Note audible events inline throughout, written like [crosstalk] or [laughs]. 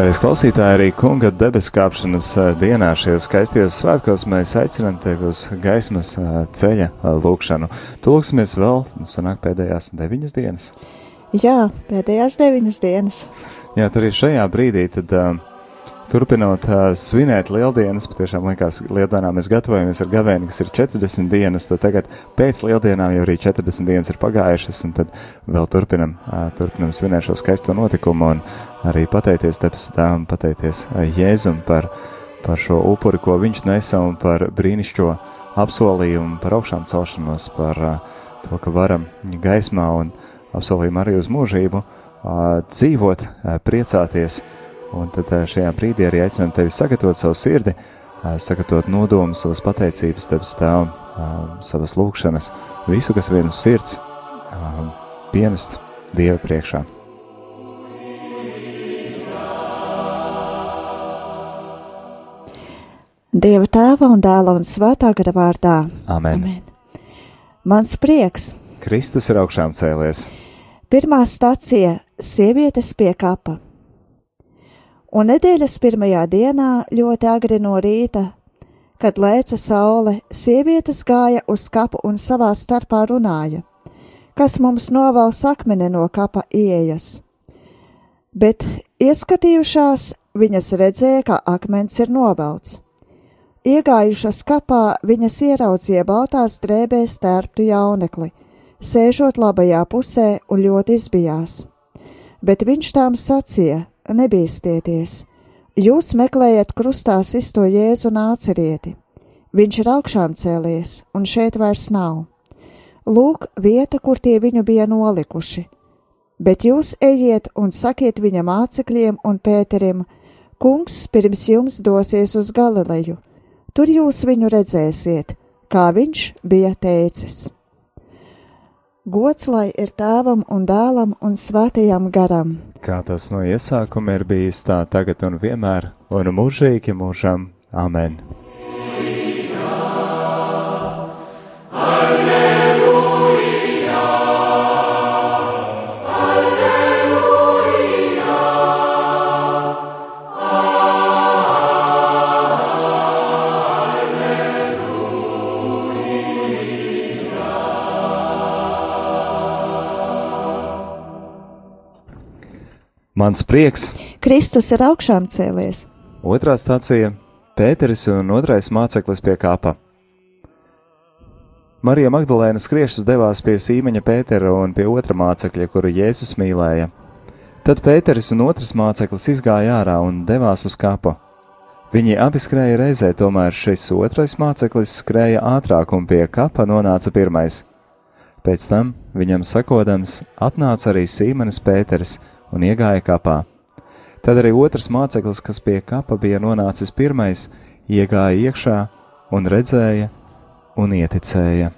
Darbie klausītāji, arī kunga debesu kāpšanas dienā šajos skaistajos svētkos mēs aicinām tevi uz gaismas ceļa lūkšanu. Tūlksimies vēl, nu, sanāk pēdējās deviņas dienas. Jā, pēdējās deviņas dienas. Jā, tad arī šajā brīdī tad. Uh, Turpinot uh, svinēt lieldienas, patiešām liekas, lieldienām mēs gatavojamies ar gavēni, kas ir 40 dienas, tad tagad pēc lieldienām jau arī 40 dienas ir pagājušas, un tad vēl turpinam, uh, turpinam svinēt šo skaisto notikumu un arī pateikties tēvam, pateikties uh, Jēzum par, par šo upuri, ko viņš nesa un par brīnišķo apsolījumu, par augšām celšanos, par uh, to, ka varam gaismā un apsolījumu arī uz mūžību uh, dzīvot, uh, priecāties. Un tad eh, šajā brīdī arī aicinām tevi sagatavot savu sirdi, eh, sagatavot nodomu, savas pateicības, tevis tēvam, eh, savas lūgšanas, visu, kas vien uz sirds, pienest Dieva priekšā. Dieva tēva un dēla un svētā gara vārdā. Amen. Amen. Mans prieks. Kristus ir augšām cēlies. Pirmā stacija - sievietes pie kapa un nedēļas pirmajā dienā ļoti agri no rīta, kad lēca saule, sievietes gāja uz kapu un savā starpā runāja, kas mums novals akmeni no kapa ieejas. Bet, ieskatījušās, viņas redzēja, ka akmens ir novelts. Iegājušas kapā, viņas ieraudzīja baltās drēbēs tērptu jaunekli, sēžot labajā pusē un ļoti izbijās. Bet viņš tām sacīja: nebīsties! Jūs meklējat krustā sisto jēzu nācerieti. Viņš ir augšām cēlies, un šeit vairs nav. Lūk, vieta, kur tie viņu bija nolikuši. Bet jūs ejiet un sakiet viņa mācekļiem un Pēterim, kungs pirms jums dosies uz Galileju, tur jūs viņu redzēsiet, kā viņš bija teicis. Gods lai ir tēvam un dēlam un svētajam garam. Kā tas no iesākuma ir bijis tā tagad un vienmēr, un mūžīgi mūžam. Amen! Mans prieks. Kristus ir augšām cēlies. Otrā stācija - Pēteris un otrais māceklis pie kāpa. Marija Magdalēna skriešus devās pie sīmeņa Pētera un pie otra mācekļa, kuru Jēzus mīlēja. Tad Pēteris un otrs māceklis izgāja ārā un devās uz kapu. Viņi abi skrēja reizē, tomēr šis otrais māceklis skrēja ātrāk un pie kapa nonāca pirmais. Pēc tam, viņam sakodams, atnāca arī Sīmenis Pēteris un iegāja kapā. Tad arī otrs māceklis, kas pie kapa bija nonācis pirmais, iegāja iekšā un redzēja un ieticēja.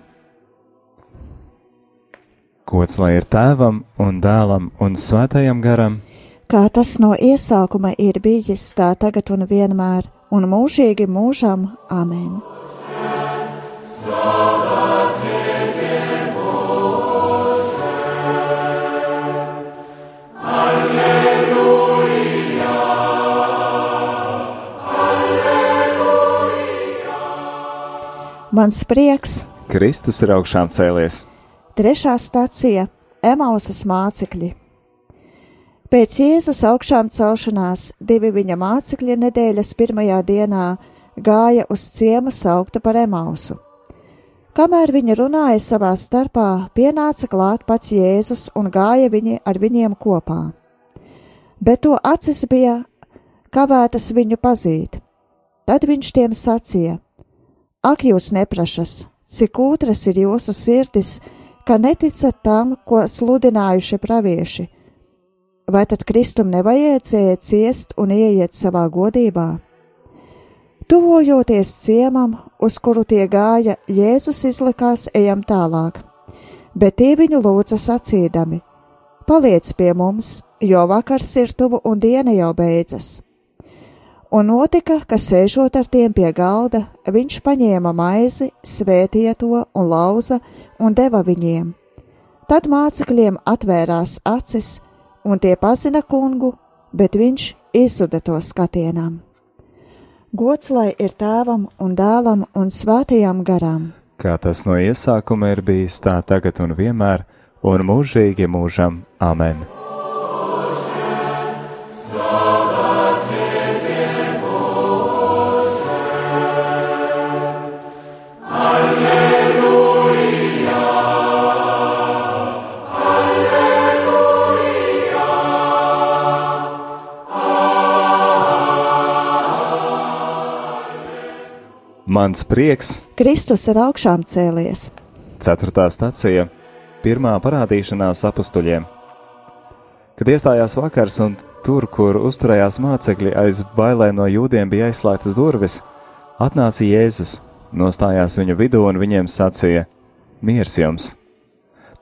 Gods lai ir tēvam un dēlam un svētajam garam, kā tas no iesākuma ir bijis, tā tagad un vienmēr, un mūžīgi mūžam amen. Slavat Mans prieks, Kristus ir augšām cēlies. Trešā stacija - Emausas mācekļi. Pēc Jēzus augšām celšanās divi viņa mācekļi nedēļas pirmajā dienā gāja uz ciemu sauktu par Emausu. Kamēr viņi runāja savā starpā, pienāca klāt pats Jēzus un gāja viņi ar viņiem kopā. Bet to acis bija kavētas viņu pazīt. Tad viņš tiem sacīja: Ak, jūs neprašas, cik otras ir jūsu sirdis, ka neticat tam, ko sludinājuši pravieši? Vai tad Kristum nevajadzēja ciest un ieiet savā godībā? Tuvojoties ciemam, uz kuru tie gāja, Jēzus izlikās ejam tālāk, bet tie viņu lūdza sacīdami: Paliec pie mums, jo vakars ir tuvu un diena jau beidzas. Un notika, ka sēžot ar tiem pie galda, viņš paņēma maizi, svētīja to un lauza un deva viņiem. Tad mācekļiem atvērās acis, un tie pazina kungu, bet viņš izzuda to skatienam. Gods lai ir tēvam un dēlam un svētajam garam, kā tas no iesākuma ir bijis, tā tagad un vienmēr, un mūžīgi mūžam. Amen! Mans prieks, Kristus ir augšām cēlies. 4. stācija, pirmā parādīšanās apstuļiem. Kad iestājās vakars un tur, kur uzturējās mācekļi, aiz bailēm no jūdiem bija aizslēgtas durvis, atnāca Jēzus, nostājās viņu vidū un viņiem sacīja: Miers jums!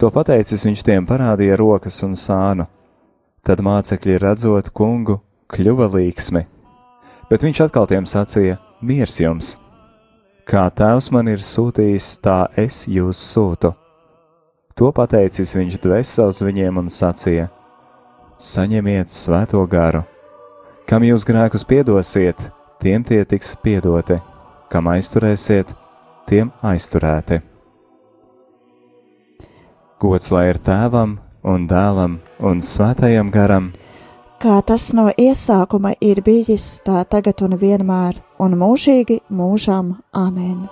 To pateicis viņš tiem parādīja rokas un sānu. Tad mācekļi redzot kungu, kļuva līksmi, bet viņš atkal tiem sacīja: Miers jums! Kā tēvs man ir sūtījis, tā es jūs sūtu. To pateicis viņš dvēseles viņiem un sacīja: Saņemiet svēto garu. Kam jūs grēkus piedosiet, tiem tie tiks piedoti, kam aizturēsiet, tiem aizturēti. Gods lai ir tēvam un dēlam un svētajam garam, kā tas no iesākuma ir bijis, tā tagad un vienmēr, un mūžīgi mūžam amen.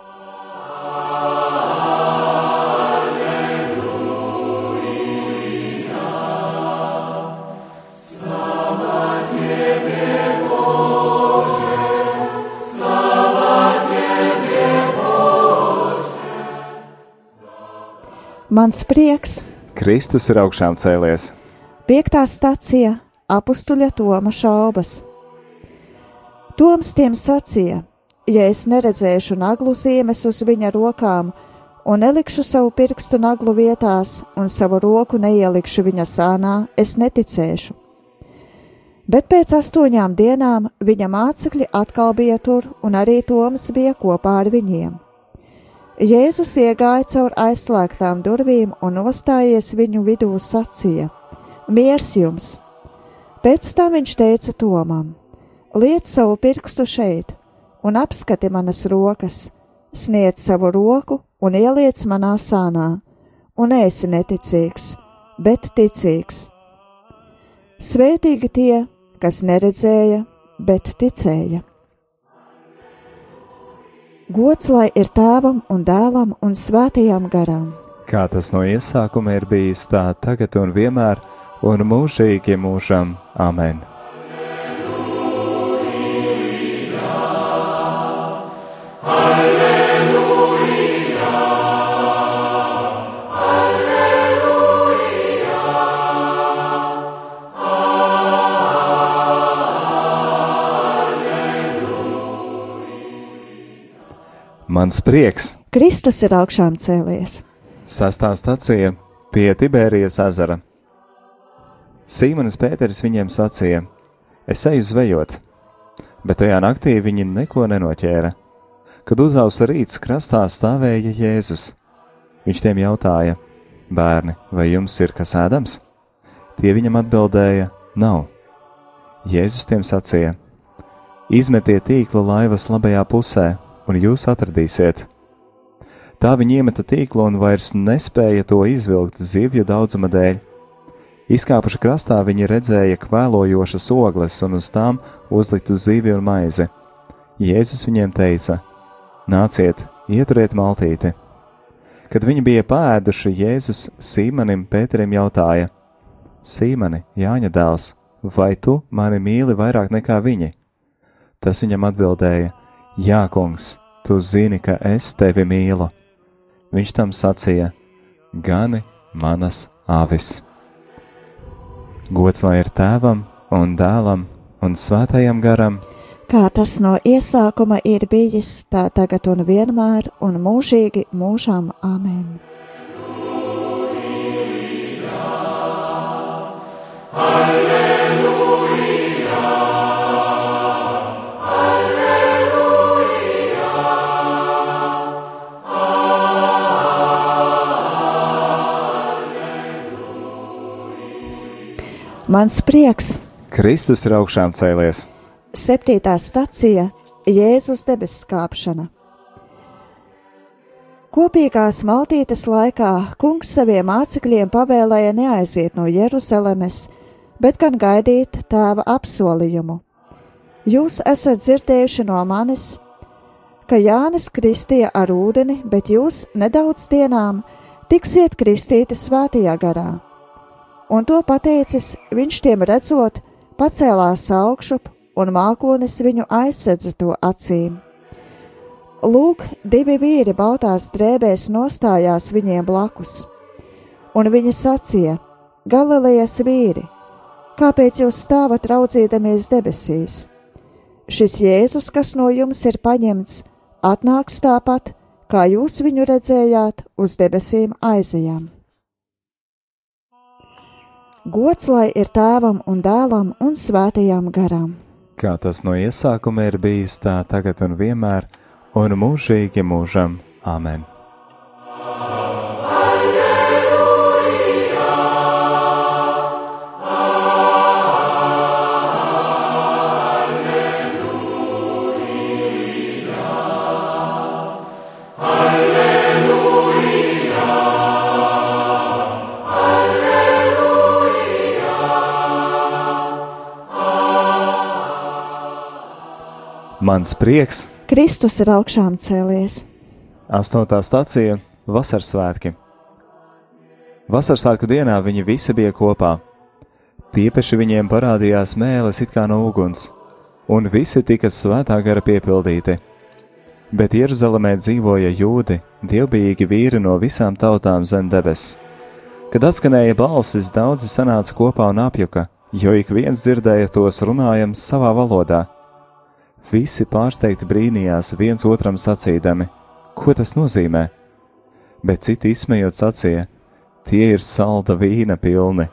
Mans prieks, Kristus ir augšām cēlies. piektā stacija apstuļa Toma šaubas. Toms tiem sacīja: Ja es neredzēšu naglu zīmes uz viņa rokām, un nelikšu savu pirkstu naglu vietās, un savu roku neielikšu viņa sānā, es neticēšu. Bet pēc astoņām dienām viņa mācekļi atkal bija tur, un arī Toms bija kopā ar viņiem. Jēzus iegāja caur aizslēgtām durvīm un nostājies viņu vidū sacīja: Miers jums! Pēc tam viņš teica Tomam: Liec savu pirkstu šeit, un apskati manas rokas, sniedz savu roku un ieliec manā sānā, un esi neticīgs, bet ticīgs. Svētīgi tie, kas neredzēja, bet ticēja. Gods lai ir tēvam un dēlam un svētajam garam, Kā tas no iesākuma ir bijis, tā tagad un vienmēr, un mūžīgi mūžam. Amen! Mans prieks, Kristus ir augšām cēlies. Sastā stacija pie Tibērijas ezera. Sīmanis Pēteris viņiem sacīja: Es eju zvejot, bet tajā naktī viņi neko nenoķēra. Kad uzausa rīts, krastā stāvēja Jēzus. Viņš tiem jautāja: Bērni, vai jums ir kas ēdams? Tie viņam atbildēja: Nav. Jēzus tiem sacīja: Izmetiet tīklu laivas labajā pusē, un jūs atradīsiet. Tā viņi iemeta tīklu un vairs nespēja to izvilkt zivju daudzuma dēļ. Izkāpuši krastā, viņi redzēja kvēlojošas ogles un uz tām uzliktu zivju un maizi. Jēzus viņiem teica: Nāciet, ieturiet maltīti! Kad viņi bija pāēduši, Jēzus Sīmanim Pēterim jautāja: Sīmani, Jāņa dēls, vai tu mani mīli vairāk nekā viņi? Tas viņam atbildēja: Jā, kungs, tu zini, ka es tevi mīlu. Viņš tam sacīja: Gani manas avis. Gods lai ir tēvam un dēlam un svētajam garam, Kā tas no iesākuma ir bijis, tā tagad un vienmēr, un mūžīgi mūžam amen. Mans prieks, Kristus ir augšām cēlies. Septītā stacija - Jēzus debesu kāpšana. Kopīgās maltītes laikā kungs saviem mācekļiem pavēlēja neaiziet no Jeruzalemes, bet gan gaidīt tēva apsolījumu. Jūs esat dzirdējuši no manis, ka Jānis kristīja ar ūdeni, bet jūs nedaudz dienām tiksiet kristīti svētajā garā. Un to pateicis, viņš tiem redzot, pacēlās augšup, un mākonis viņu aizsedza to acīm. Lūk, divi vīri baltās drēbēs nostājās viņiem blakus, un viņi sacīja: Galilejas vīri, kāpēc jūs stāvat raudzīdamies debesīs? Šis Jēzus, kas no jums ir paņemts, atnāks tāpat, kā jūs viņu redzējāt, uz debesīm aizejām. Gods lai ir tēvam un dēlam un svētajām garām. Kā tas no iesākuma ir bijis, tā tagad un vienmēr un mūžīgi mūžam. Āmen! Mans prieks Kristus ir augšām cēlies. Astotā stācija - Vasaras svētki. Vasaras svētku dienā viņi visi bija kopā. Piepeši viņiem parādījās mēlis it kā no uguns, un visi tika svētā gara piepildīti. Bet Jeruzalemē dzīvoja jūdi, dievbijīgi vīri no visām tautām zem debes. Kad atskanēja balsis, daudzi sanāca kopā un apjuka, jo ik viens dzirdēja tos runājams savā valodā. Visi pārsteigti brīnījās viens otram sacīdami, ko tas nozīmē, bet citi izsmejot sacīja, tie ir salda vīna pilni.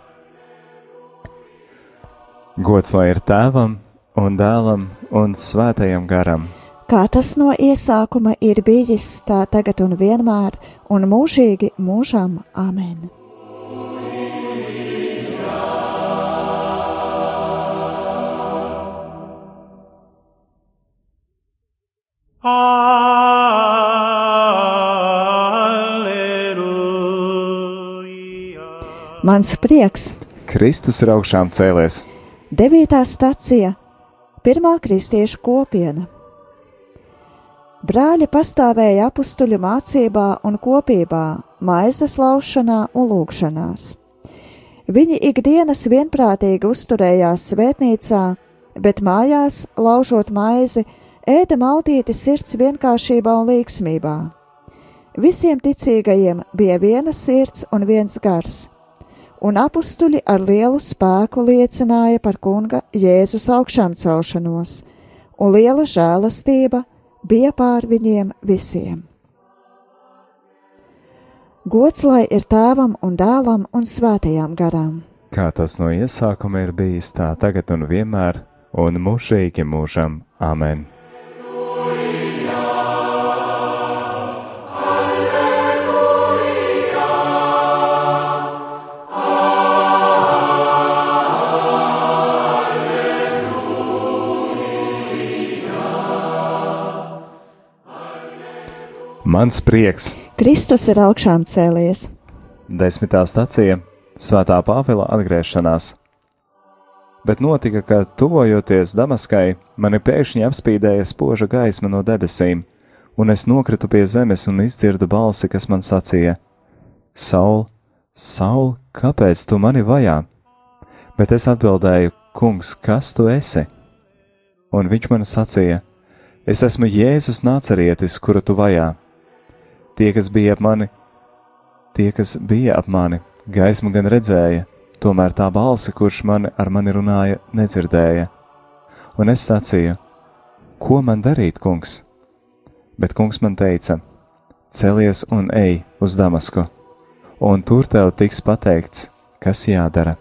Gods lai ir tēvam un dēlam un svētajam garam. Kā tas no iesākuma ir bijis, tā tagad un vienmēr, un mūžīgi mūžam amen. Mans prieks, Kristus ir augšām cēlies. devītā stacija, pirmā kristiešu kopiena. Brāļi pastāvēja apstuļu mācībā un kopībā, maizes laušanā un lūgšanās. Viņi ikdienas vienprātīgi uzturējās svētnīcā, bet mājās, laužot maizi, ēda maltīti sirds vienkāršībā un līksmībā. Visiem ticīgajiem bija viena sirds un viens gars, un apstuļi ar lielu spēku liecināja par kunga Jēzus augšām celšanos, un liela žēlastība bija pār viņiem visiem. Gods lai ir tēvam un dēlam un svētajām garām. Kā tas no iesākuma ir bijis, tā tagad un vienmēr, un mūžīgi mūžam. Amen! Mans prieks! Kristus ir augšām cēlies. Desmitā stacija - Svētā Pāvila atgriešanās. Bet notika, ka, tuvojoties Damaskai, mani pēkšņi apspīdēja spoža gaisma no debesīm, un es nokritu pie zemes un izdzirdu balsi, kas man sacīja: Saul, Saul, kāpēc tu mani vajā? Bet es atbildēju: Kungs, kas tu esi? Un viņš man sacīja: Es esmu Jēzus Nācerietis, kuru tu vajā. Tie, kas bija ap mani, tie, kas bija ap mani, gaismu gan redzēja, tomēr tā balsi, kurš mani ar mani runāja, nedzirdēja. Un es sacīju: Ko man darīt, kungs? Bet kungs man teica: Celies un ej uz Damasku, un tur tev tiks pateikts, kas jādara.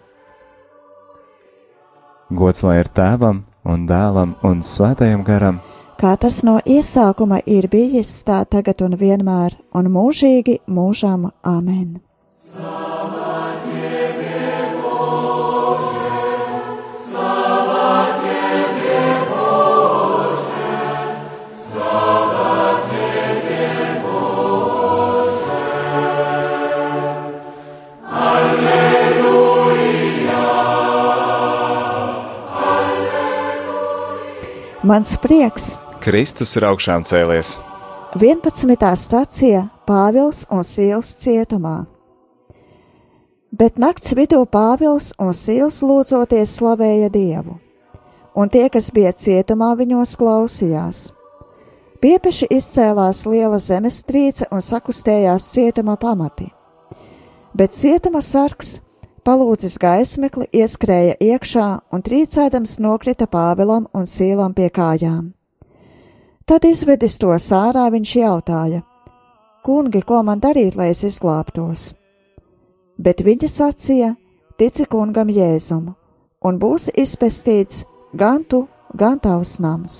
Gods lai ir tēvam un dēlam un svētajam garam, kā tas no iesākuma ir bijis, tā tagad un vienmēr, un mūžīgi mūžam amen. Mans prieks! Kristus ir augšām cēlies! 11. stācija Pāvils un Sīls cietumā. Bet nakts vidū Pāvils un Sīls lūdzoties slavēja Dievu, un tie, kas bija cietumā, viņos klausījās. Piepeši izcēlās liela zemestrīce un sakustējās cietuma pamati, bet cietuma sargs, palūdzis gaismekli, ieskrēja iekšā un trīcēdams nokrita Pāvilam un Sīlam pie kājām. Tad izvedis to sārā, viņš jautāja: Kungi, ko man darīt, lai es izglābtos? Bet viņa sacīja: Tici kungam Jēzum, un būs izpestīts gan tu, gan tavs nams.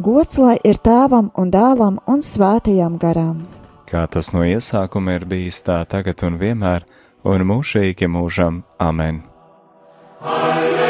Gods lai ir tēvam un dēlam un svētajam garam. Kā tas no iesākuma ir bijis tā tagad un vienmēr, un mūžīgi mūžam amen. Alleluja!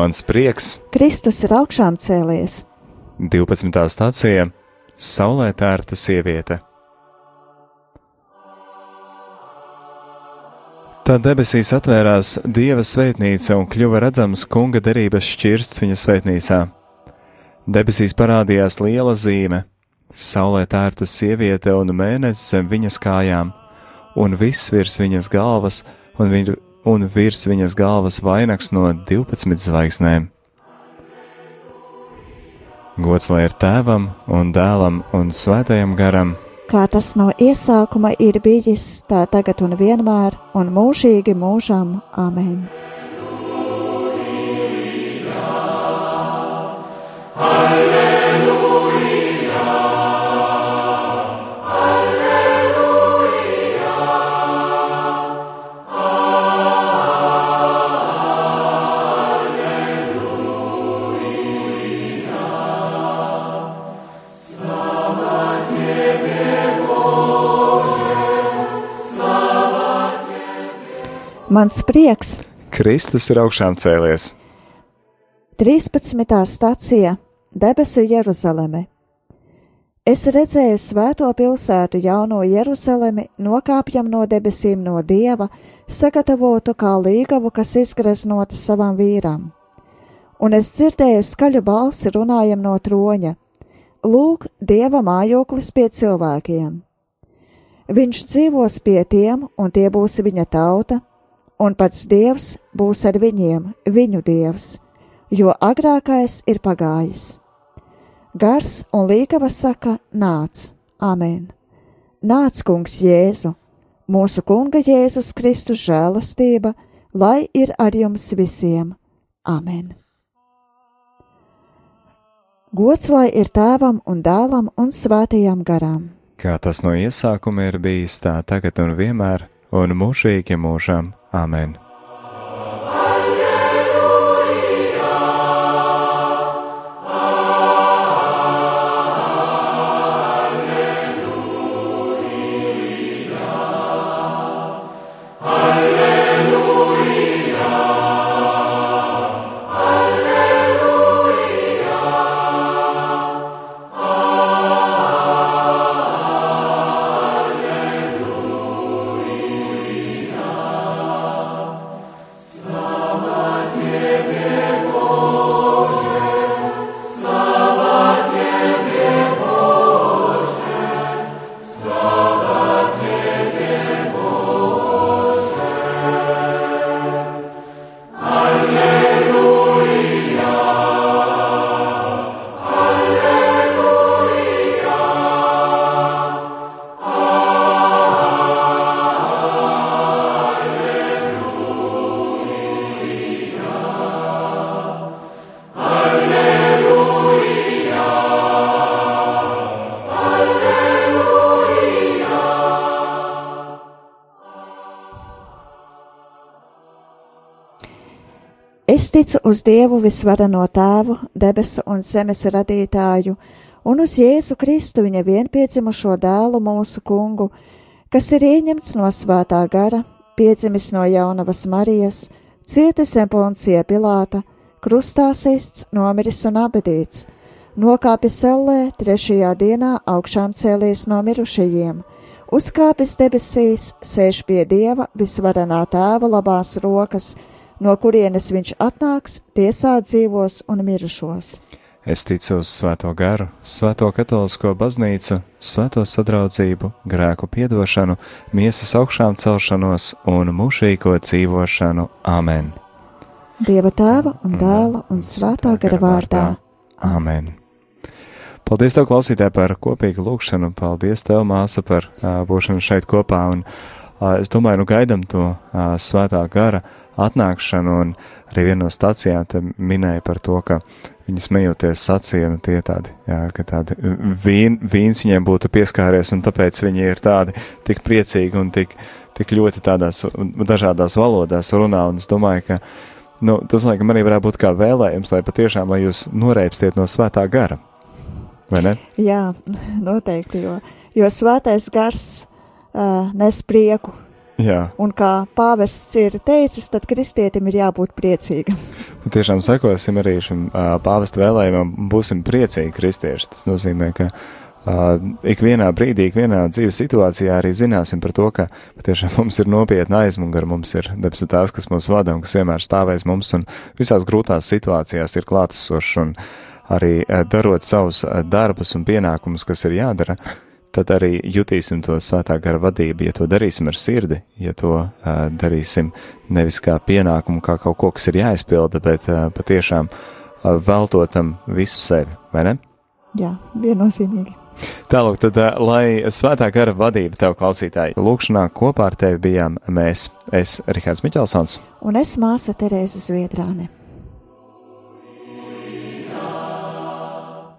Mans prieks, Kristus ir augšām cēlies. 12. stācija Saulē tērta sieviete. Tad debesīs atvērās dieva svētnīca un kļuva redzams kunga derības šķirsts viņa svētnīcā. Debesīs parādījās liela zīme - saulē tērta sieviete un mēnesis zem viņas kājām, un viss virs viņas galvas, un viņu un virs viņas galvas vainags no 12 zvaigznēm. Gods lai ir tēvam un dēlam un svētajam garam, kā tas no iesākuma ir bijis, tā tagad un vienmēr, un mūžīgi mūžam Āmen. Mans prieks! Kristus ir augšām cēlies. 13. stācija Debesu Jeruzaleme. Es redzēju svēto pilsētu jauno Jeruzalemi, nokāpjam no debesīm no dieva, sagatavotu kā līgavu, kas izgreznota savam vīram. Un es dzirdēju skaļu balsi runājam no troņa: Lūk, dieva mājoklis pie cilvēkiem! Viņš dzīvos pie tiem, un tie būs viņa tauta, un pats Dievs būs ar viņiem, viņu Dievs, jo agrākais ir pagājis. Gars un līgava saka: Nāc, Āmen! Nāc, Kungs, Jēzu! Mūsu Kunga Jēzus Kristus žēlastība, lai ir ar jums visiem! Āmen! Gods lai ir tēvam un dēlam un svētajam garam! Kā tas no iesākuma ir bijis, tā tagad un vienmēr, un mūžīgi mūžam! Amen. Es ticu uz Dievu visvarano tēvu, debesu un zemes radītāju, un uz Jēzu Kristu viņa vienpiedzimušo dēlu mūsu kungu, kas ir ieņemts no svētā gara, piedzimis no jaunavas Marijas, cietis zem poncija Pilāta, krustā sists, nomiris un abedīts, nokāpis ellē, trešajā dienā augšām cēlies no mirušajiem, uzkāpis debesīs, sēž pie Dieva visvarenā tēva labās rokas, no kurienes viņš atnāks tiesāt dzīvos un mirušos. Es ticu uz Svēto garu, Svēto katolisko baznīcu, Svēto sadraudzību, grēku piedošanu, miesas augšām celšanos un mūžīgo dzīvošanu. Amen! Dieva tēva un dēla un svētā gara vārdā. Amen! Paldies, tev, klausītāji, par kopīgu lūgšanu. Paldies, tev, māsa, par uh, būšanu šeit kopā. Un, uh, es domāju, nu gaidam to svētā gara atnākšanu, un arī viena no stācijām minēja par to, ka viņi smejoties sacīja, nu tie tādi, jā, ka tādi vīn, vīns viņiem būtu pieskāries, un tāpēc viņi ir tādi tik priecīgi un tik, tik ļoti tādās dažādās valodās runā, un es domāju, ka, nu, tas, laikam, arī varētu būt kā vēlējums, lai patiešām, lai jūs noreipstiet no svētā gara, vai ne? Jā, noteikti, jo, jo svētais gars uh, nes prieku Jā. Un kā pāvests ir teicis, tad kristietim ir jābūt priecīgam. [laughs] Tiešām sekosim arī šim uh, pāvesta vēlējumam, būsim priecīgi kristieši. Tas nozīmē, ka uh, ikvienā brīdī, ikvienā dzīves situācijā arī zināsim par to, ka patiešām mums ir nopietna aizmugara, mums ir debesu tās, kas mūs vada un kas vienmēr stāvēs mums un visās grūtās situācijās ir klātesošs un arī uh, darot savus uh, darbus un pienākumus, kas ir jādara. Tad arī jutīsim to svētā gara vadību, ja to darīsim ar sirdi, ja to uh, darīsim nevis kā pienākumu, kā kaut ko, kas ir jāizpilda, bet uh, patiešām uh, veltotam visu sevi, vai ne? Jā, viennozīmīgi. Tālāk, tad, lai svētā gara vadība tev klausītāji, lūkšanā kopā ar tevi bijām mēs, es, Rihards Miķelsons. Un es māsa Terēza Zviedrāne.